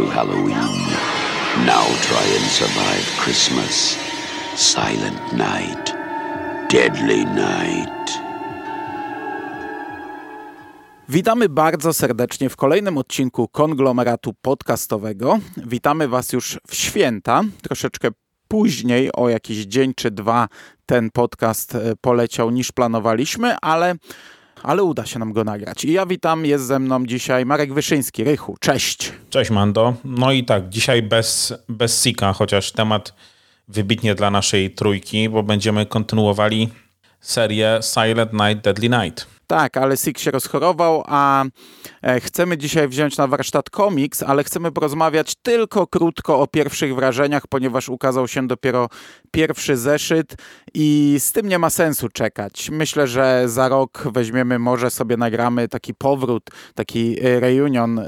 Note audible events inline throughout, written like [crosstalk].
Through Halloween. Now try and survive Christmas. Silent night. Deadly night. Witamy bardzo serdecznie w kolejnym odcinku konglomeratu podcastowego. Witamy Was już w święta. Troszeczkę później, o jakiś dzień czy dwa, ten podcast e, poleciał niż planowaliśmy, ale, ale uda się nam go nagrać. I ja witam, jest ze mną dzisiaj Marek Wyszyński. Rychu, cześć. Cześć Mando. No i tak, dzisiaj bez, bez Sika, chociaż temat wybitnie dla naszej trójki, bo będziemy kontynuowali serię Silent Night, Deadly Night. Tak, ale Sik się rozchorował, a e, chcemy dzisiaj wziąć na warsztat komiks, ale chcemy porozmawiać tylko krótko o pierwszych wrażeniach, ponieważ ukazał się dopiero pierwszy zeszyt i z tym nie ma sensu czekać. Myślę, że za rok weźmiemy, może sobie nagramy taki powrót, taki e, reunion e,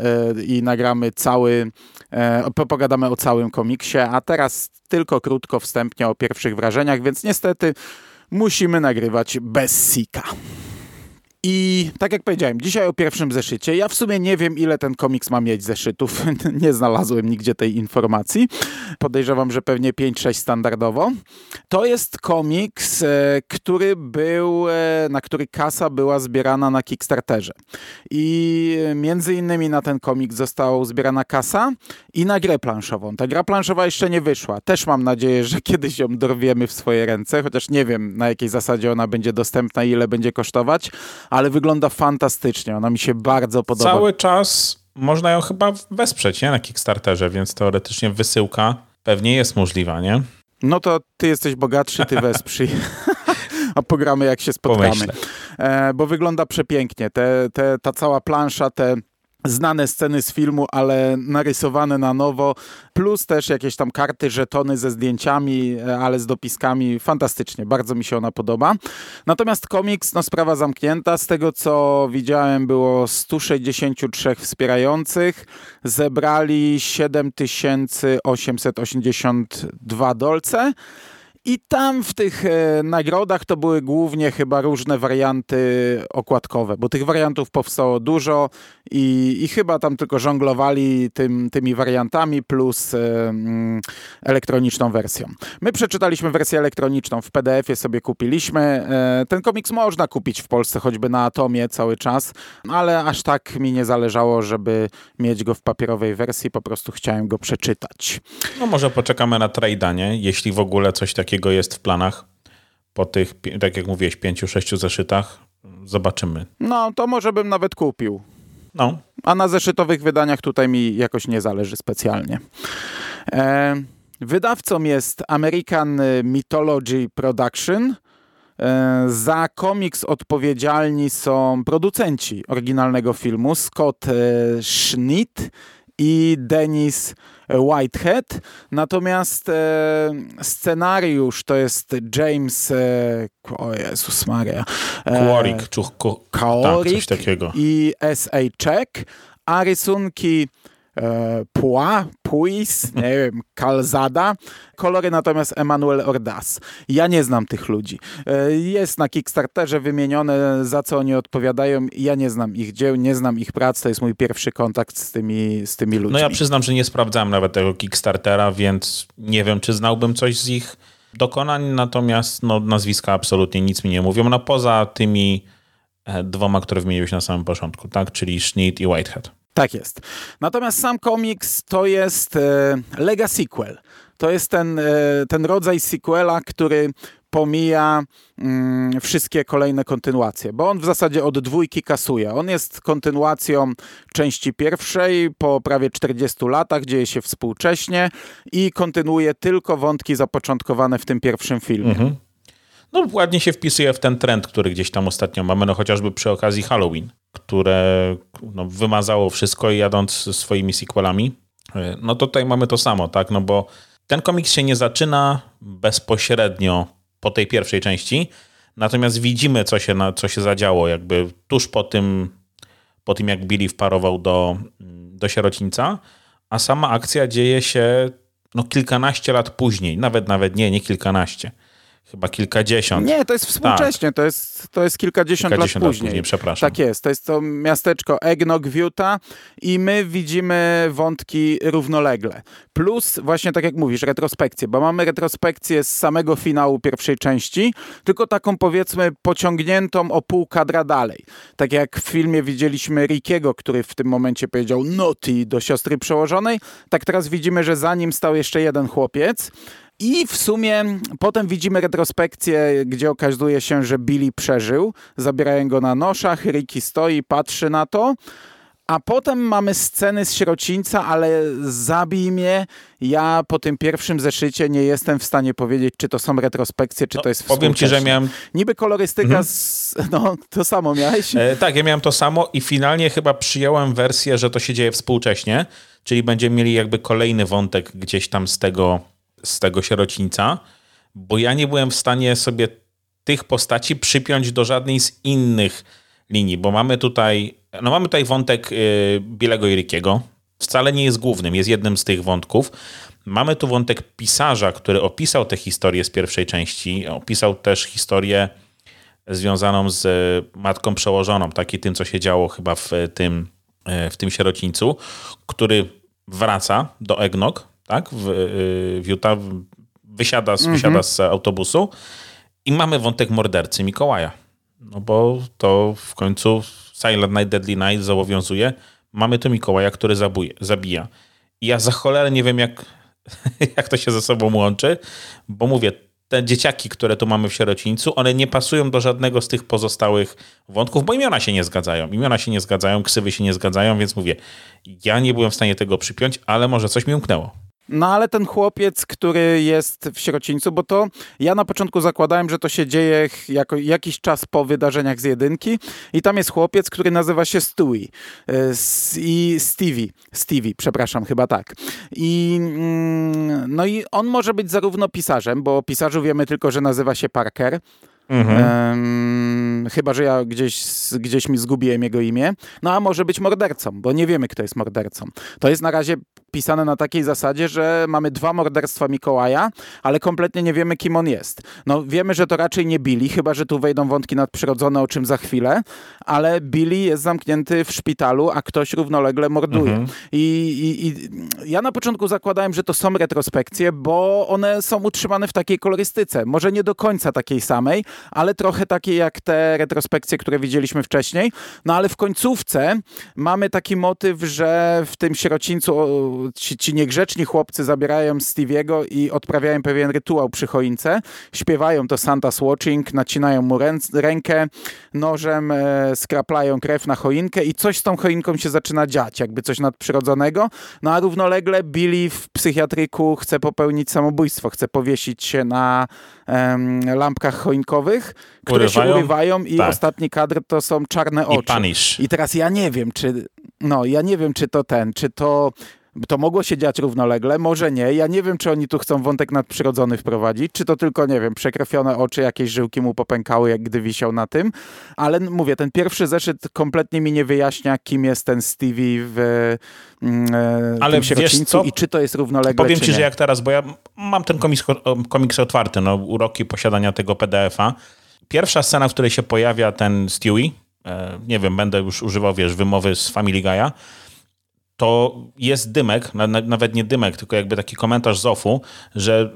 i nagramy cały, pogadamy o całym komiksie, a teraz tylko krótko wstępnie o pierwszych wrażeniach, więc niestety musimy nagrywać bez Sika. I tak jak powiedziałem, dzisiaj o pierwszym zeszycie. Ja w sumie nie wiem, ile ten komiks ma mieć zeszytów. [laughs] nie znalazłem nigdzie tej informacji. Podejrzewam, że pewnie 5-6 standardowo. To jest komiks, e, który był, e, na który kasa była zbierana na Kickstarterze. I między innymi na ten komiks została zbierana kasa i na grę planszową. Ta gra planszowa jeszcze nie wyszła. Też mam nadzieję, że [laughs] kiedyś ją dorwiemy w swoje ręce, chociaż nie wiem, na jakiej zasadzie ona będzie dostępna i ile będzie kosztować ale wygląda fantastycznie. Ona mi się bardzo podoba. Cały czas można ją chyba wesprzeć nie? na Kickstarterze, więc teoretycznie wysyłka pewnie jest możliwa, nie? No to ty jesteś bogatszy, ty wesprzyj. [laughs] A pogramy jak się spotkamy. E, bo wygląda przepięknie. Te, te, ta cała plansza, te znane sceny z filmu, ale narysowane na nowo, plus też jakieś tam karty, żetony ze zdjęciami, e, ale z dopiskami. Fantastycznie, bardzo mi się ona podoba. Natomiast komiks, no sprawa zamknięta. Z tego co widziałem było 163 wspierających. Zebrali 7882 dolce. I tam w tych e, nagrodach to były głównie chyba różne warianty okładkowe, bo tych wariantów powstało dużo i, i chyba tam tylko żonglowali tym, tymi wariantami plus e, mm, elektroniczną wersją. My przeczytaliśmy wersję elektroniczną, w PDF-ie sobie kupiliśmy. E, ten komiks można kupić w Polsce, choćby na Atomie cały czas, ale aż tak mi nie zależało, żeby mieć go w papierowej wersji, po prostu chciałem go przeczytać. No może poczekamy na trade'a, nie? Jeśli w ogóle coś takiego takiego jest w planach po tych, tak jak mówiłeś, pięciu, sześciu zeszytach. Zobaczymy. No, to może bym nawet kupił. No. A na zeszytowych wydaniach tutaj mi jakoś nie zależy specjalnie. E, wydawcą jest American Mythology Production. E, za komiks odpowiedzialni są producenci oryginalnego filmu Scott e, Schnitt i Denis Whitehead. Natomiast e, scenariusz to jest James e, o Jezus Maria. E, Quarik, czy tak, coś takiego. I S.A. Czech, a rysunki Pua, Puis, nie wiem, Calzada. Kolory natomiast Emanuel Ordaz. Ja nie znam tych ludzi. E, jest na Kickstarterze wymienione, za co oni odpowiadają. Ja nie znam ich dzieł, nie znam ich prac. To jest mój pierwszy kontakt z tymi, z tymi ludźmi. No ja przyznam, że nie sprawdzałem nawet tego Kickstartera, więc nie wiem, czy znałbym coś z ich dokonań, natomiast no, nazwiska absolutnie nic mi nie mówią. No poza tymi e, dwoma, które wymieniłeś na samym początku, tak? Czyli Schnitt i Whitehead. Tak jest. Natomiast sam komiks to jest e, lega sequel. To jest ten, e, ten rodzaj sequela, który pomija mm, wszystkie kolejne kontynuacje, bo on w zasadzie od dwójki kasuje. On jest kontynuacją części pierwszej po prawie 40 latach, dzieje się współcześnie i kontynuuje tylko wątki zapoczątkowane w tym pierwszym filmie. Mhm. no, ładnie się wpisuje w ten trend, który gdzieś tam ostatnio mamy, no chociażby przy okazji Halloween, które no, wymazało wszystko jadąc swoimi sequelami. No tutaj mamy to samo, tak, no bo ten komiks się nie zaczyna bezpośrednio po tej pierwszej części, natomiast widzimy, co się, na, co się zadziało, jakby tuż po tym, po tym, jak Billy wparował do, do sierocińca, a sama akcja dzieje się no, kilkanaście lat później, nawet, nawet nie, nie kilkanaście chyba kilkadziesiąt. Nie, to jest współcześnie, tak. to, jest, to jest kilkadziesiąt, kilkadziesiąt lat, później. lat później. Przepraszam. Tak jest, to jest to miasteczko Eggnog w Utah i my widzimy wątki równolegle. Plus właśnie tak jak mówisz, retrospekcję, bo mamy retrospekcję z samego finału pierwszej części, tylko taką powiedzmy pociągniętą o pół kadra dalej. Tak jak w filmie widzieliśmy Rickiego, który w tym momencie powiedział Noti do siostry przełożonej, tak teraz widzimy, że za nim stał jeszcze jeden chłopiec, i w sumie potem widzimy retrospekcję, gdzie okazuje się, że Billy przeżył. Zabierają go na noszach, Ricky stoi, patrzy na to. A potem mamy sceny z sierocińca, ale zabij mnie. Ja po tym pierwszym zeszycie nie jestem w stanie powiedzieć, czy to są retrospekcje, czy no, to jest Powiem ci, że miałem... Niby kolorystyka, mhm. z... no to samo miałeś? E, tak, ja miałem to samo i finalnie chyba przyjąłem wersję, że to się dzieje współcześnie, czyli będziemy mieli jakby kolejny wątek gdzieś tam z tego z tego sierocińca, bo ja nie byłem w stanie sobie tych postaci przypiąć do żadnej z innych linii, bo mamy tutaj, no mamy tutaj wątek y, Bilego i Rickiego, wcale nie jest głównym, jest jednym z tych wątków. Mamy tu wątek pisarza, który opisał tę historię z pierwszej części, opisał też historię związaną z matką przełożoną, tak i tym, co się działo chyba w tym, y, w tym sierocińcu, który wraca do Egnok, tak, w, y, w Utah, wysiada, mhm. wysiada z autobusu i mamy wątek mordercy Mikołaja. No bo to w końcu Silent Night, Deadly Night zobowiązuje. Mamy tu Mikołaja, który zabuje, zabija. I ja za cholerę nie wiem, jak, [laughs] jak to się ze sobą łączy, bo mówię, te dzieciaki, które tu mamy w sierocińcu, one nie pasują do żadnego z tych pozostałych wątków, bo imiona się nie zgadzają. Imiona się nie zgadzają, ksywy się nie zgadzają, więc mówię, ja nie byłem w stanie tego przypiąć, ale może coś mi umknęło. No ale ten chłopiec, który jest w sierocińcu, bo to ja na początku zakładałem, że to się dzieje jako, jakiś czas po wydarzeniach z jedynki i tam jest chłopiec, który nazywa się Stewie e, i Stevie, Stevie, przepraszam, chyba tak. I mm, no i on może być zarówno pisarzem, bo pisarzu wiemy tylko, że nazywa się Parker, Mhm. chyba, że ja gdzieś, gdzieś mi zgubiłem jego imię. No a może być mordercą, bo nie wiemy, kto jest mordercą. To jest na razie pisane na takiej zasadzie, że mamy dwa morderstwa Mikołaja, ale kompletnie nie wiemy, kim on jest. No wiemy, że to raczej nie Billy, chyba, że tu wejdą wątki nadprzyrodzone, o czym za chwilę, ale Billy jest zamknięty w szpitalu, a ktoś równolegle morduje. Mhm. I, i, I ja na początku zakładałem, że to są retrospekcje, bo one są utrzymane w takiej kolorystyce. Może nie do końca takiej samej, ale trochę takie jak te retrospekcje, które widzieliśmy wcześniej. No ale w końcówce mamy taki motyw, że w tym sierocińcu ci, ci niegrzeczni chłopcy zabierają Stevie'ego i odprawiają pewien rytuał przy choince. Śpiewają to Santa's Watching, nacinają mu rękę nożem, e, skraplają krew na choinkę i coś z tą choinką się zaczyna dziać, jakby coś nadprzyrodzonego. No a równolegle Billy w psychiatryku chce popełnić samobójstwo, chce powiesić się na em, lampkach choinkowych, które urywają? się urywają i tak. ostatni kadr to są czarne oczy. I, I teraz ja nie wiem, czy no, ja nie wiem, czy to ten, czy to to mogło się dziać równolegle, może nie. Ja nie wiem, czy oni tu chcą wątek nadprzyrodzony wprowadzić, czy to tylko, nie wiem, przekrwione oczy, jakieś żyłki mu popękały, jak gdy wisiał na tym. Ale mówię, ten pierwszy zeszyt kompletnie mi nie wyjaśnia, kim jest ten Stevie w mm, e, Ale tym sierocińcu i czy to jest równolegle, Powiem ci, nie. że jak teraz, bo ja mam ten komiks, komiks otwarty, no uroki posiadania tego PDF-a. Pierwsza scena, w której się pojawia ten Stewie, e, nie wiem, będę już używał, wiesz, wymowy z Family Guy'a, to jest dymek, nawet nie dymek, tylko jakby taki komentarz z OFU, że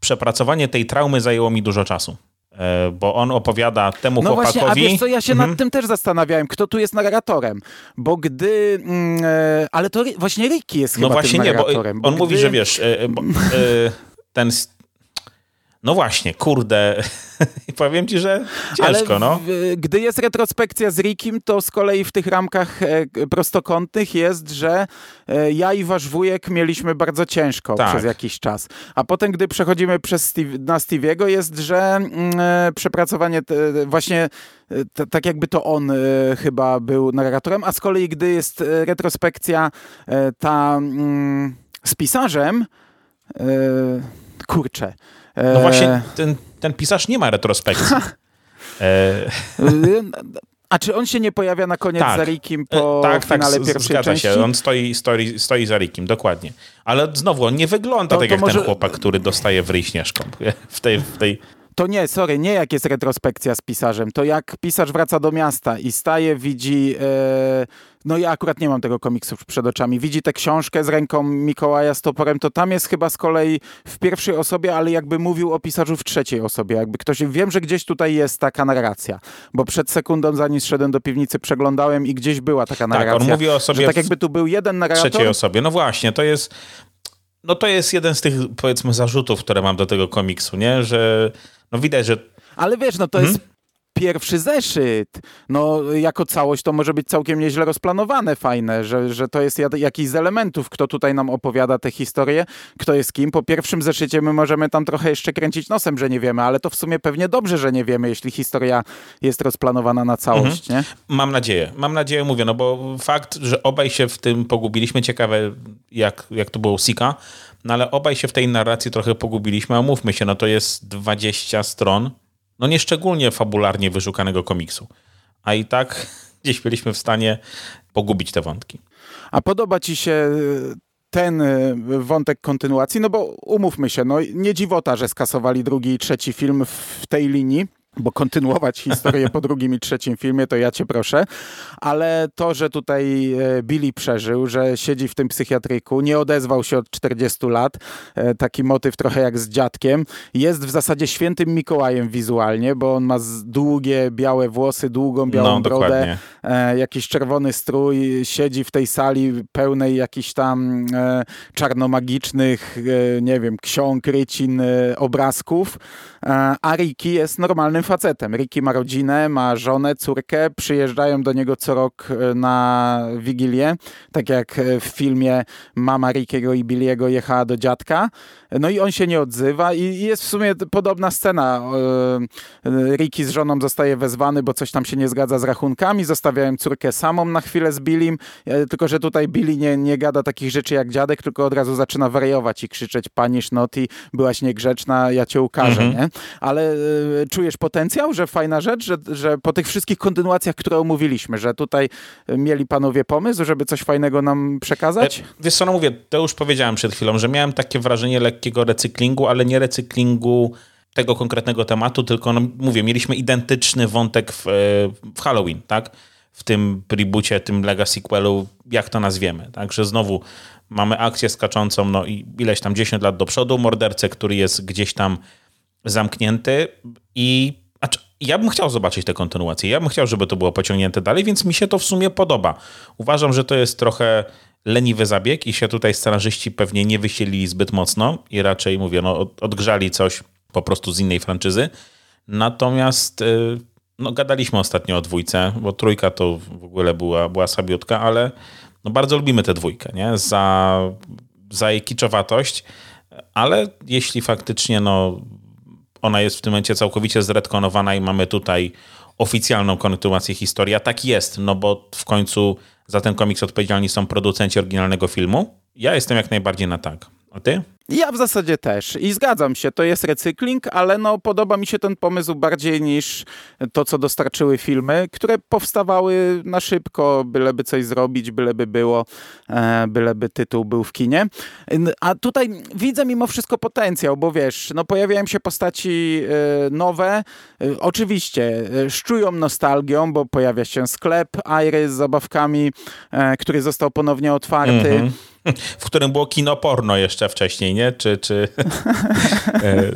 przepracowanie tej traumy zajęło mi dużo czasu e, bo on opowiada temu no chłopakowi... Właśnie, a wiesz co, ja się mhm. nad tym też zastanawiałem, kto tu jest narratorem, bo gdy... Mm, e, ale to właśnie Ricky jest no chyba właśnie tym nie, bo on bo mówi, gdy... że wiesz, e, bo, ten No właśnie, kurde. [laughs] Powiem ci, że ciężko, Ale no. gdy jest retrospekcja z Rikim, to z kolei w tych ramkach e, prostokątnych jest, że e, ja i wasz wujek mieliśmy bardzo ciężko Tak. przez jakiś czas. A potem, gdy przechodzimy przez Steve, na Stevie'ego, jest, że mm, e, przepracowanie te, właśnie t- tak jakby to on e, chyba był narratorem, a z kolei, gdy jest retrospekcja e, ta mm, z pisarzem, kurczę. E, No właśnie, ten, ten pisarz nie ma retrospekcji. [laughs] E, A czy on się nie pojawia na koniec Tak. za Rikim po E, tak, tak, finale z- pierwszej zgadza części? się. On stoi, stoi, stoi za Rikim, dokładnie. Ale znowu, on nie wygląda To- tak to jak może- ten chłopak, który dostaje w ryj śnieżką. [laughs] W tej, w tej... To nie, sorry, nie jak jest retrospekcja z pisarzem. To jak pisarz wraca do miasta i staje, widzi... E, no ja akurat nie mam tego komiksu przed oczami. Widzi tę książkę z ręką Mikołaja z toporem, to tam jest chyba z kolei w pierwszej osobie, ale jakby mówił o pisarzu w trzeciej osobie. Jakby ktoś... Wiem, że gdzieś tutaj jest taka narracja, bo przed sekundą, zanim szedłem do piwnicy, przeglądałem i gdzieś była taka narracja. Tak, on mówi o sobie tak jakby tu był jeden narrator, trzeciej osobie. No właśnie, to jest. No to jest jeden z tych, powiedzmy, zarzutów, które mam do tego komiksu, nie? Że no widać, że Ale wiesz, no to Mhm. jest pierwszy zeszyt. No jako całość to może być całkiem nieźle rozplanowane, fajne, że, że to jest jakiś z elementów, kto tutaj nam opowiada tę historię, kto jest kim. Po pierwszym zeszycie my możemy tam trochę jeszcze kręcić nosem, że nie wiemy, ale to w sumie pewnie dobrze, że nie wiemy, jeśli historia jest rozplanowana na całość, Mhm. nie? mam nadzieję. Mam nadzieję, mówię, no bo fakt, że obaj się w tym pogubiliśmy, ciekawe jak, jak to było u Sika, no ale obaj się w tej narracji trochę pogubiliśmy, a mówmy się, no to jest 20 stron, no nieszczególnie fabularnie wyszukanego komiksu. A i tak [laughs] gdzieś byliśmy w stanie pogubić te wątki. A podoba ci się y, ten y, wątek kontynuacji? No bo umówmy się, no nie dziwota, że skasowali drugi i trzeci film w tej linii, bo kontynuować historię po drugim i trzecim filmie, to ja cię proszę. Ale to, że tutaj e, Billy przeżył, że siedzi w tym psychiatryku, nie odezwał się od 40 lat, e, taki motyw trochę jak z dziadkiem, jest w zasadzie świętym Mikołajem wizualnie, bo on ma długie, białe włosy, długą, białą No, brodę, dokładnie. e, jakiś czerwony strój, siedzi w tej sali pełnej jakichś tam czarnomagicznych, nie wiem, ksiąg, rycin, obrazków, a Ricky jest normalnym facetem. Ricky ma rodzinę, ma żonę, córkę, przyjeżdżają do niego co rok e, na Wigilię, tak jak e, w filmie mama Rickiego i Billiego jechała do dziadka, no i on się nie odzywa i jest w sumie podobna scena. E, Ricky z żoną zostaje wezwany, bo coś tam się nie zgadza z rachunkami, zostawiają córkę samą na chwilę z Billim, tylko że tutaj Billy nie, nie gada takich rzeczy jak dziadek, tylko od razu zaczyna wariować i krzyczeć panisz Noti, byłaś niegrzeczna, ja cię ukażę, Mhm. nie? Ale czujesz potencjał, że fajna rzecz, że, że po tych wszystkich kontynuacjach, które omówiliśmy, że tutaj e, mieli panowie pomysł, żeby coś fajnego nam przekazać? E, Wiesz co, no mówię, to już powiedziałem przed chwilą, że miałem takie wrażenie lekkiego recyklingu, ale nie recyklingu tego konkretnego tematu, tylko no, mówię, mieliśmy identyczny wątek w, e, w Halloween, tak? W tym reboocie, tym lega sequelu, jak to nazwiemy. Także znowu mamy akcję skaczącą, no i ileś tam 10 lat do przodu, mordercę, który jest gdzieś tam zamknięty i ja bym chciał zobaczyć tę kontynuację. Ja bym chciał, żeby to było pociągnięte dalej, więc mi się to w sumie podoba. Uważam, że to jest trochę leniwy zabieg i się tutaj scenarzyści pewnie nie wysielili zbyt mocno i raczej, mówię, no, od- odgrzali coś po prostu z innej franczyzy. Natomiast y, no, gadaliśmy ostatnio o dwójce, bo trójka to w ogóle była, była sabiutka, ale no, bardzo lubimy tę dwójkę, nie? Za, za jej kiczowatość, ale jeśli faktycznie no, ona jest w tym momencie całkowicie zredkonowana i mamy tutaj oficjalną kontynuację historii, a tak jest, no bo w końcu za ten komiks odpowiedzialni są producenci oryginalnego filmu. Ja jestem jak najbardziej na tak. A ty? Ja w zasadzie też i zgadzam się, to jest recykling, ale no podoba mi się ten pomysł bardziej niż to, co dostarczyły filmy, które powstawały na szybko, byleby coś zrobić, byleby było, e, byleby tytuł był w kinie. A tutaj widzę mimo wszystko potencjał, bo wiesz, no pojawiają się postaci e, nowe, e, oczywiście szczują nostalgią, bo pojawia się sklep Iry z zabawkami, który został ponownie otwarty. Mhm. W którym było kino porno jeszcze wcześniej, nie? Czy, czy, [laughs] e,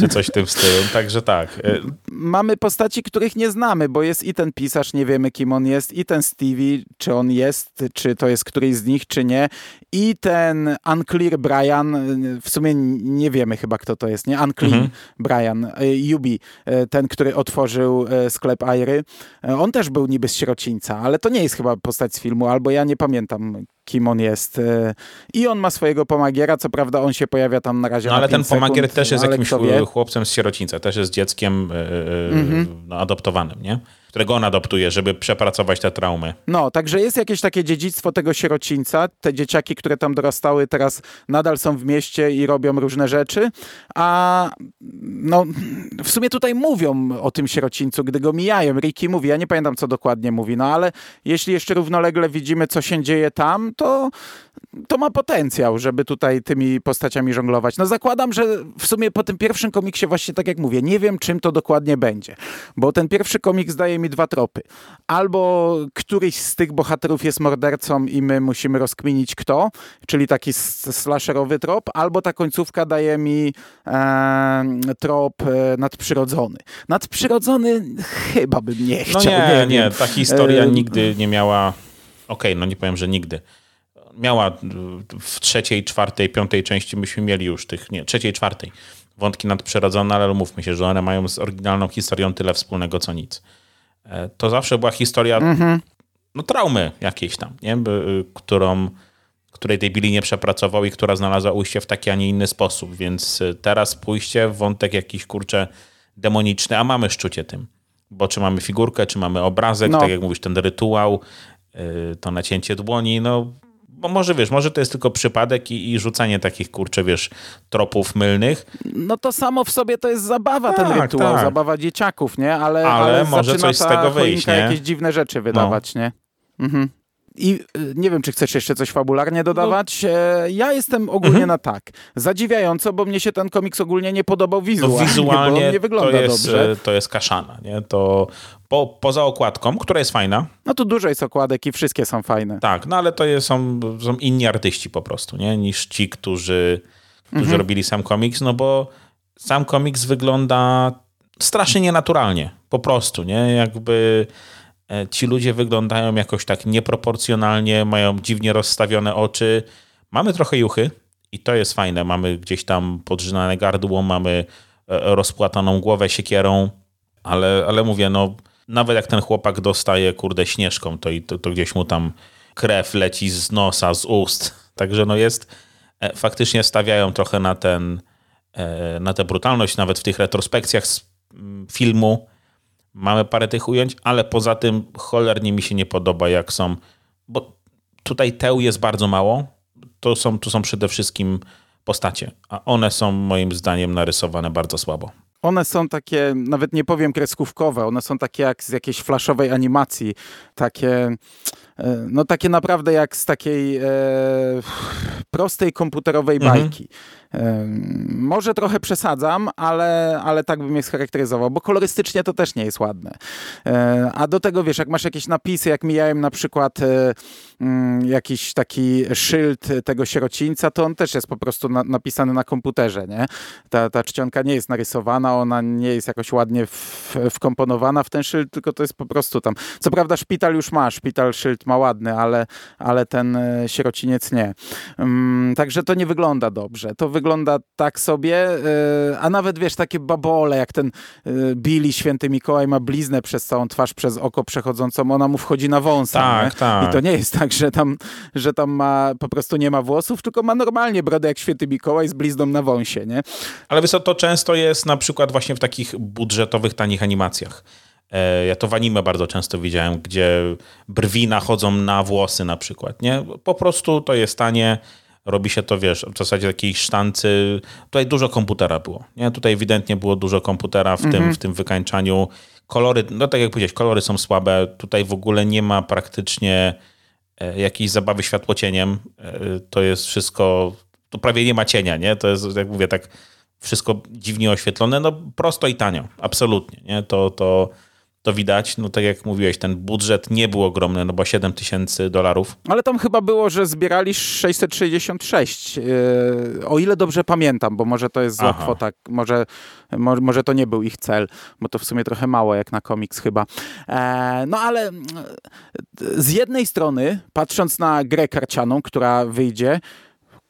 czy coś w tym stylu. Także tak. E, Mamy postaci, których nie znamy, bo jest i ten pisarz, nie wiemy kim on jest, i ten Stevie, czy on jest, czy to jest któryś z nich, czy nie, i ten Unclear Brian, w sumie nie wiemy chyba kto to jest, nie? Unclean Mhm. Brian, e, Yubi, ten, który otworzył sklep Airy. On też był niby z sierocińca, ale to nie jest chyba postać z filmu, albo ja nie pamiętam kim on jest. E, I on ma swojego pomagiera, co prawda on się pojawia tam na razie No na ale ten pięć sekund, pomagier też jest ale jakimś chłopcem z sierocińca, też jest dzieckiem e, Mhm. no, adoptowanym, nie? Którego on adoptuje, żeby przepracować te traumy. No, także jest jakieś takie dziedzictwo tego sierocińca. Te dzieciaki, które tam dorastały, teraz nadal są w mieście i robią różne rzeczy. A no, w sumie tutaj mówią o tym sierocińcu, gdy go mijają. Ricky mówi, ja nie pamiętam, co dokładnie mówi, no ale jeśli jeszcze równolegle widzimy, co się dzieje tam, to, to ma potencjał, żeby tutaj tymi postaciami żonglować. No zakładam, że w sumie po tym pierwszym komiksie właśnie tak jak mówię, nie wiem czym to dokładnie będzie, bo ten pierwszy komiks daje mi dwa tropy. Albo któryś z tych bohaterów jest mordercą i my musimy rozkminić kto, czyli taki slasherowy trop, albo ta końcówka daje mi e, trop e, nadprzyrodzony. Nadprzyrodzony chyba bym nie No chciał, nie, nie, nie, wiem. ta historia E, nigdy nie miała. Okej, no nie powiem, że nigdy. Miała y, w trzeciej, czwartej, piątej części myśmy mieli już tych, nie, trzeciej, czwartej wątki nadprzyrodzone, ale umówmy się, że one mają z oryginalną historią tyle wspólnego, co nic. E, To zawsze była historia no, traumy jakiejś tam, nie? Y, którą, której tej Billy nie przepracował i która znalazła ujście w taki, a nie inny sposób. Więc y, teraz pójście w wątek jakiś, kurczę, demoniczny, a mamy szczucie tym. Bo czy mamy figurkę, czy mamy obrazek, No. tak jak mówisz, ten rytuał, y, to nacięcie dłoni, no bo może wiesz, może to jest tylko przypadek i, i rzucanie takich, kurczę, wiesz, tropów mylnych, No to samo w sobie to jest zabawa, ten Tak, rytuał, tak. zabawa dzieciaków, nie? Ale, Ale ale, może coś z tego wyjść, nie? jakieś dziwne rzeczy wydawać, nie? Mhm. I y, nie wiem, czy chcesz jeszcze coś fabularnie dodawać. E, Ja jestem ogólnie Mhm. na tak. Zadziwiająco, bo mnie się ten komiks ogólnie nie podobał No, wizualnie, on wizualnie nie wygląda to, jest, dobrze. e, to jest kaszana, nie? To po, poza okładką, która jest fajna, No tu dużo jest okładek i wszystkie są fajne. Tak, no ale to jest, są, są inni artyści po prostu, nie? Niż ci, którzy, którzy robili sam komiks, no bo sam komiks wygląda strasznie nienaturalnie, po prostu, nie? Jakby ci ludzie wyglądają jakoś tak nieproporcjonalnie, mają dziwnie rozstawione oczy. Mamy trochę juchy i to jest fajne. Mamy gdzieś tam podrzynane gardło, mamy e, rozpłataną głowę siekierą, ale, ale mówię, no nawet jak ten chłopak dostaje, kurde, śnieżką, to, to, to gdzieś mu tam krew leci z nosa, z ust. [laughs] Także no jest, e, faktycznie stawiają trochę na ten, e, na tę brutalność, nawet w tych retrospekcjach z mm, filmu mamy parę tych ujęć, ale poza tym cholernie mi się nie podoba, jak są, bo tutaj teł jest bardzo mało, to są, tu są przede wszystkim postacie, a one są moim zdaniem narysowane bardzo słabo. One są takie, nawet nie powiem kreskówkowe, one są takie jak z jakiejś flashowej animacji, takie, no takie naprawdę jak z takiej e, prostej komputerowej Mhm. bajki. E, może trochę przesadzam, ale, ale tak bym je scharakteryzował, bo kolorystycznie to też nie jest ładne. E, a do tego, wiesz, jak masz jakieś napisy, jak mijałem na przykład e, mm, jakiś taki szyld tego sierocińca, to on też jest po prostu na, napisany na komputerze, nie? Ta, ta czcionka nie jest narysowana, ona nie jest jakoś ładnie w, wkomponowana w ten szyld, tylko to jest po prostu tam. Co prawda szpital już ma, szpital szyld ma ładny, ale, ale ten e, sierociniec nie. Mm, także to nie wygląda dobrze. To wygląda tak sobie, e, a nawet wiesz, takie babole, jak ten e, Billy, święty Mikołaj ma bliznę przez całą twarz, przez oko przechodzącą, ona mu wchodzi na wąsa. Tak, nie? tak. I to nie jest tak, że tam, że tam ma, po prostu nie ma włosów, tylko ma normalnie brodę jak święty Mikołaj z blizną na wąsie, nie? Ale wiesz co, to często jest na przykład właśnie w takich budżetowych, tanich animacjach. E, Ja to w anime bardzo często widziałem, gdzie brwi nachodzą na włosy na przykład, nie? Po prostu to jest tanie, robi się to, wiesz, w zasadzie takiej sztancy. Tutaj dużo komputera było, nie? Tutaj ewidentnie było dużo komputera w, tym, w tym wykańczaniu. Kolory, no tak jak powiedziałeś, kolory są słabe. Tutaj w ogóle nie ma praktycznie e, jakiejś zabawy światłocieniem. E, To jest wszystko, to prawie nie ma cienia, nie? To jest, jak mówię, tak wszystko dziwnie oświetlone, no prosto i tanio, absolutnie, nie? To, to, to widać, no tak jak mówiłeś, ten budżet nie był ogromny, no bo 7 tysięcy dolarów. Ale tam chyba było, że zbierali 666, yy, o ile dobrze pamiętam, bo może to jest zła Aha. kwota, może, może, może to nie był ich cel, bo to w sumie trochę mało jak na komiks chyba. E, no ale mm, z jednej strony, patrząc na grę karcianą, która wyjdzie,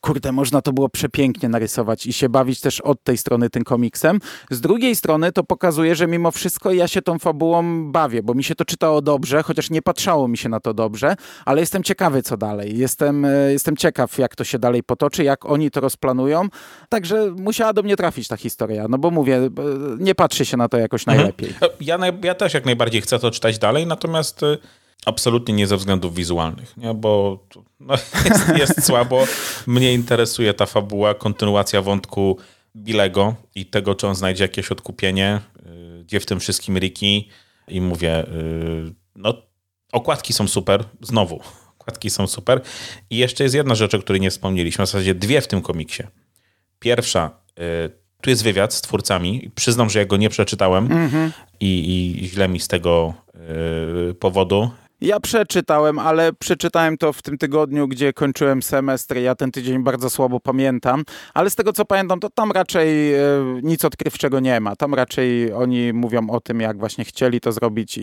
kurde, można to było przepięknie narysować i się bawić też od tej strony tym komiksem. Z drugiej strony to pokazuje, że mimo wszystko ja się tą fabułą bawię, bo mi się to czytało dobrze, chociaż nie patrzało mi się na to dobrze, ale jestem ciekawy, co dalej. Jestem, e, jestem ciekaw, jak to się dalej potoczy, jak oni to rozplanują. Także musiała do mnie trafić ta historia, no bo mówię, e, nie patrzy się na to jakoś najlepiej. Ja, ja też jak najbardziej chcę to czytać dalej, natomiast y, absolutnie nie ze względów wizualnych, nie? bo no, [laughs] jest, jest słabo. Mnie interesuje ta fabuła, kontynuacja wątku Bilego i tego, czy on znajdzie jakieś odkupienie, y, gdzie w tym wszystkim Ricky i mówię, y, no okładki są super, znowu, [laughs] okładki są super i jeszcze jest jedna rzecz, o której nie wspomnieliśmy, w zasadzie dwie w tym komiksie. Pierwsza, y, tu jest wywiad z twórcami. Przyznam, że ja go nie przeczytałem i, i źle mi z tego powodu. Ja przeczytałem, ale przeczytałem to w tym tygodniu, gdzie kończyłem semestr. Ja ten tydzień bardzo słabo pamiętam, ale z tego co pamiętam, to tam raczej e, nic odkrywczego nie ma. Tam raczej oni mówią o tym, jak właśnie chcieli to zrobić i,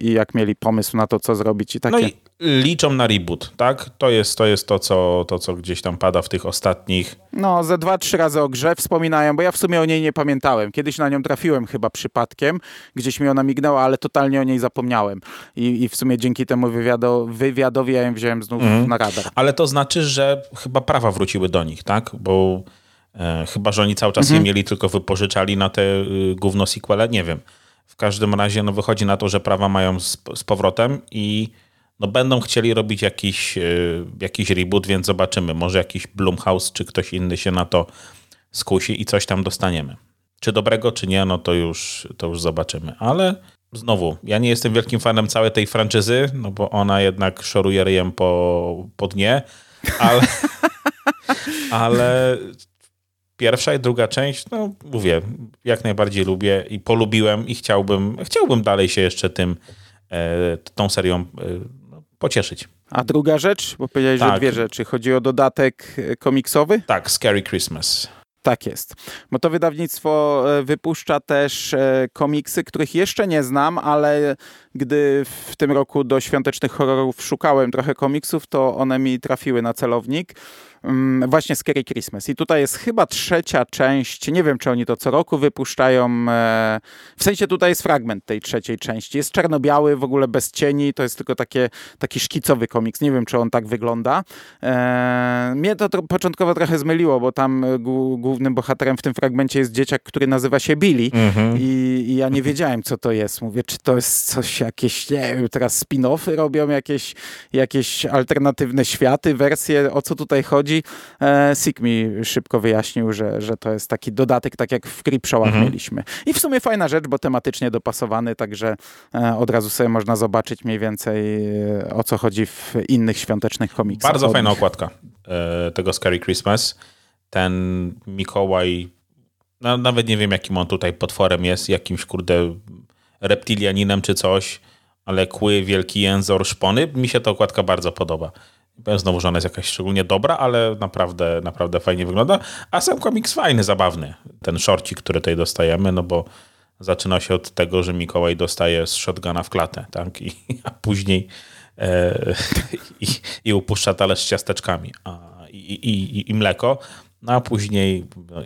i jak mieli pomysł na to, co zrobić i takie. No i liczą na reboot, tak? To jest to, jest to, co, to co gdzieś tam pada w tych ostatnich. No, ze dwa, trzy razy o grze wspominają, bo ja w sumie o niej nie pamiętałem. Kiedyś na nią trafiłem chyba przypadkiem, gdzieś mi ona mignęła, ale totalnie o niej zapomniałem. I, i w sumie dzięki temu wywiado, wywiadowi ja ją wziąłem znów na radar. Ale to znaczy, że chyba prawa wróciły do nich, tak? Bo e, chyba, że oni cały czas je mieli, tylko wypożyczali na te y, gówno sequele, nie wiem. W każdym razie no, wychodzi na to, że prawa mają z, z powrotem i no, będą chcieli robić jakiś, y, jakiś reboot, więc zobaczymy. Może jakiś Blumhouse czy ktoś inny się na to skusi i coś tam dostaniemy. Czy dobrego, czy nie, no to już, to już zobaczymy. Ale znowu, ja nie jestem wielkim fanem całej tej franczyzy, no bo ona jednak szoruje ryjem po, po dnie, ale, [laughs] ale pierwsza i druga część, no mówię, jak najbardziej lubię i polubiłem i chciałbym, chciałbym dalej się jeszcze tym, e, tą serią e, no, pocieszyć. A druga rzecz, bo powiedziałeś, że Tak. dwie rzeczy. Chodzi o dodatek e, komiksowy? Tak, Scary Christmas. Tak jest. Bo to wydawnictwo e, wypuszcza też e, komiksy, których jeszcze nie znam, ale gdy w tym roku do świątecznych horrorów szukałem trochę komiksów, to one mi trafiły na celownik. Mm, Właśnie Scary Christmas. I tutaj jest chyba trzecia część. Nie wiem, czy oni to co roku wypuszczają. e, W sensie tutaj jest fragment tej trzeciej części. Jest czarno-biały, w ogóle bez cieni. To jest tylko takie, taki szkicowy komiks. Nie wiem, czy on tak wygląda. E, Mnie to tro- początkowo trochę zmyliło, bo tam e, głó- głównym bohaterem w tym fragmencie jest dzieciak, który nazywa się Billy. I, I ja nie wiedziałem, co to jest. Mówię, czy to jest coś, jakieś, nie wiem, teraz spin-offy robią, jakieś, jakieś alternatywne światy, wersje, o co tutaj chodzi. E, Sik mi szybko wyjaśnił, że, że to jest taki dodatek, tak jak w Creepshowach mieliśmy. I w sumie fajna rzecz, bo tematycznie dopasowany, także e, od razu sobie można zobaczyć mniej więcej e, o co chodzi w innych świątecznych komiksach. Bardzo fajna okładka e, tego Scary Christmas. Ten Mikołaj, no, nawet nie wiem jakim on tutaj potworem jest, jakimś kurde reptilianinem czy coś, ale kły, wielki jęzor, szpony. Mi się ta okładka bardzo podoba. Nie Powiem znowu, że ona jest jakaś szczególnie dobra, ale naprawdę, naprawdę fajnie wygląda. A sam komiks fajny, zabawny. Ten shorcik, który tutaj dostajemy, no bo zaczyna się od tego, że Mikołaj dostaje z shotguna w klatę, tak? I, [laughs] a później e, [laughs] i, i upuszcza talerz z ciasteczkami a, i, i, i, mleko, no a później no,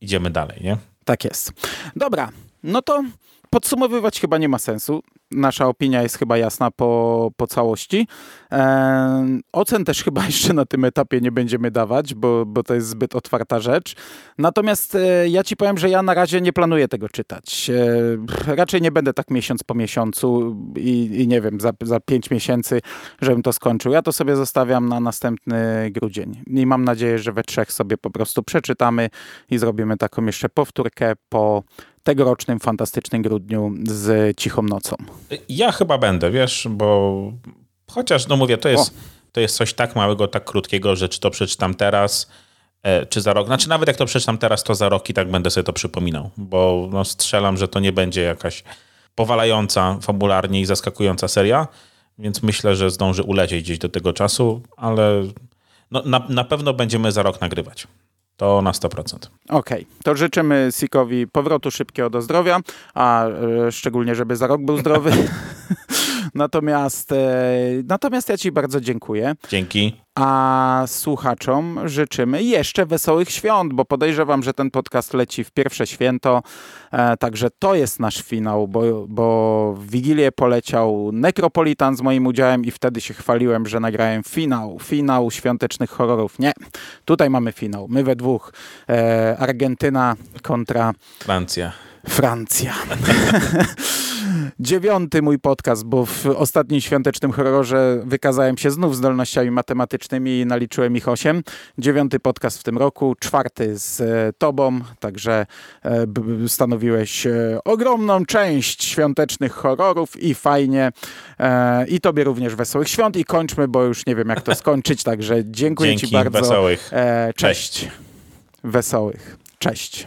idziemy dalej, nie? Tak jest. Dobra, no to podsumowywać chyba nie ma sensu. Nasza opinia jest chyba jasna po, po całości. Eee, ocen też chyba [laughs] jeszcze na tym etapie nie będziemy dawać, bo, bo to jest zbyt otwarta rzecz. Natomiast e, ja ci powiem, że ja na razie nie planuję tego czytać. E, raczej nie będę tak miesiąc po miesiącu i, i nie wiem, za, za pięć miesięcy, żebym to skończył. Ja to sobie zostawiam na następny grudzień. I mam nadzieję, że we trzech sobie po prostu przeczytamy i zrobimy taką jeszcze powtórkę po tegorocznym fantastycznym grudniu z Cichą Nocą. Ja chyba będę, wiesz, bo chociaż, no mówię, to jest, to jest coś tak małego, tak krótkiego, że czy to przeczytam teraz, e, czy za rok. Znaczy nawet jak to przeczytam teraz, to za rok i tak będę sobie to przypominał, bo no, strzelam, że to nie będzie jakaś powalająca fabularnie i zaskakująca seria, więc myślę, że zdąży ulecieć gdzieś do tego czasu, ale no, na, na pewno będziemy za rok nagrywać. To na 100%. Okej, to życzymy Sikowi powrotu szybkiego do zdrowia, a e, szczególnie, żeby za rok był zdrowy. [laughs] natomiast, e, natomiast ja Ci bardzo dziękuję. Dzięki. A słuchaczom życzymy jeszcze wesołych świąt, bo podejrzewam, że ten podcast leci w pierwsze święto. E, także to jest nasz finał, bo, bo w Wigilię poleciał Necropolitan z moim udziałem i wtedy się chwaliłem, że nagrałem finał, finał świątecznych horrorów. Nie, tutaj mamy finał. My we dwóch. E, Argentyna kontra Francja. Francja. [laughs] Dziewiąty mój podcast, bo w ostatnim świątecznym horrorze wykazałem się znów zdolnościami matematycznymi i naliczyłem ich osiem. Dziewiąty podcast w tym roku, czwarty z e, tobą, także e, stanowiłeś e, ogromną część świątecznych horrorów i fajnie. I tobie również wesołych świąt i kończmy, bo już nie wiem jak to skończyć, także dziękuję Dzięki, ci bardzo. wesołych. Cześć. Cześć. Wesołych. Cześć.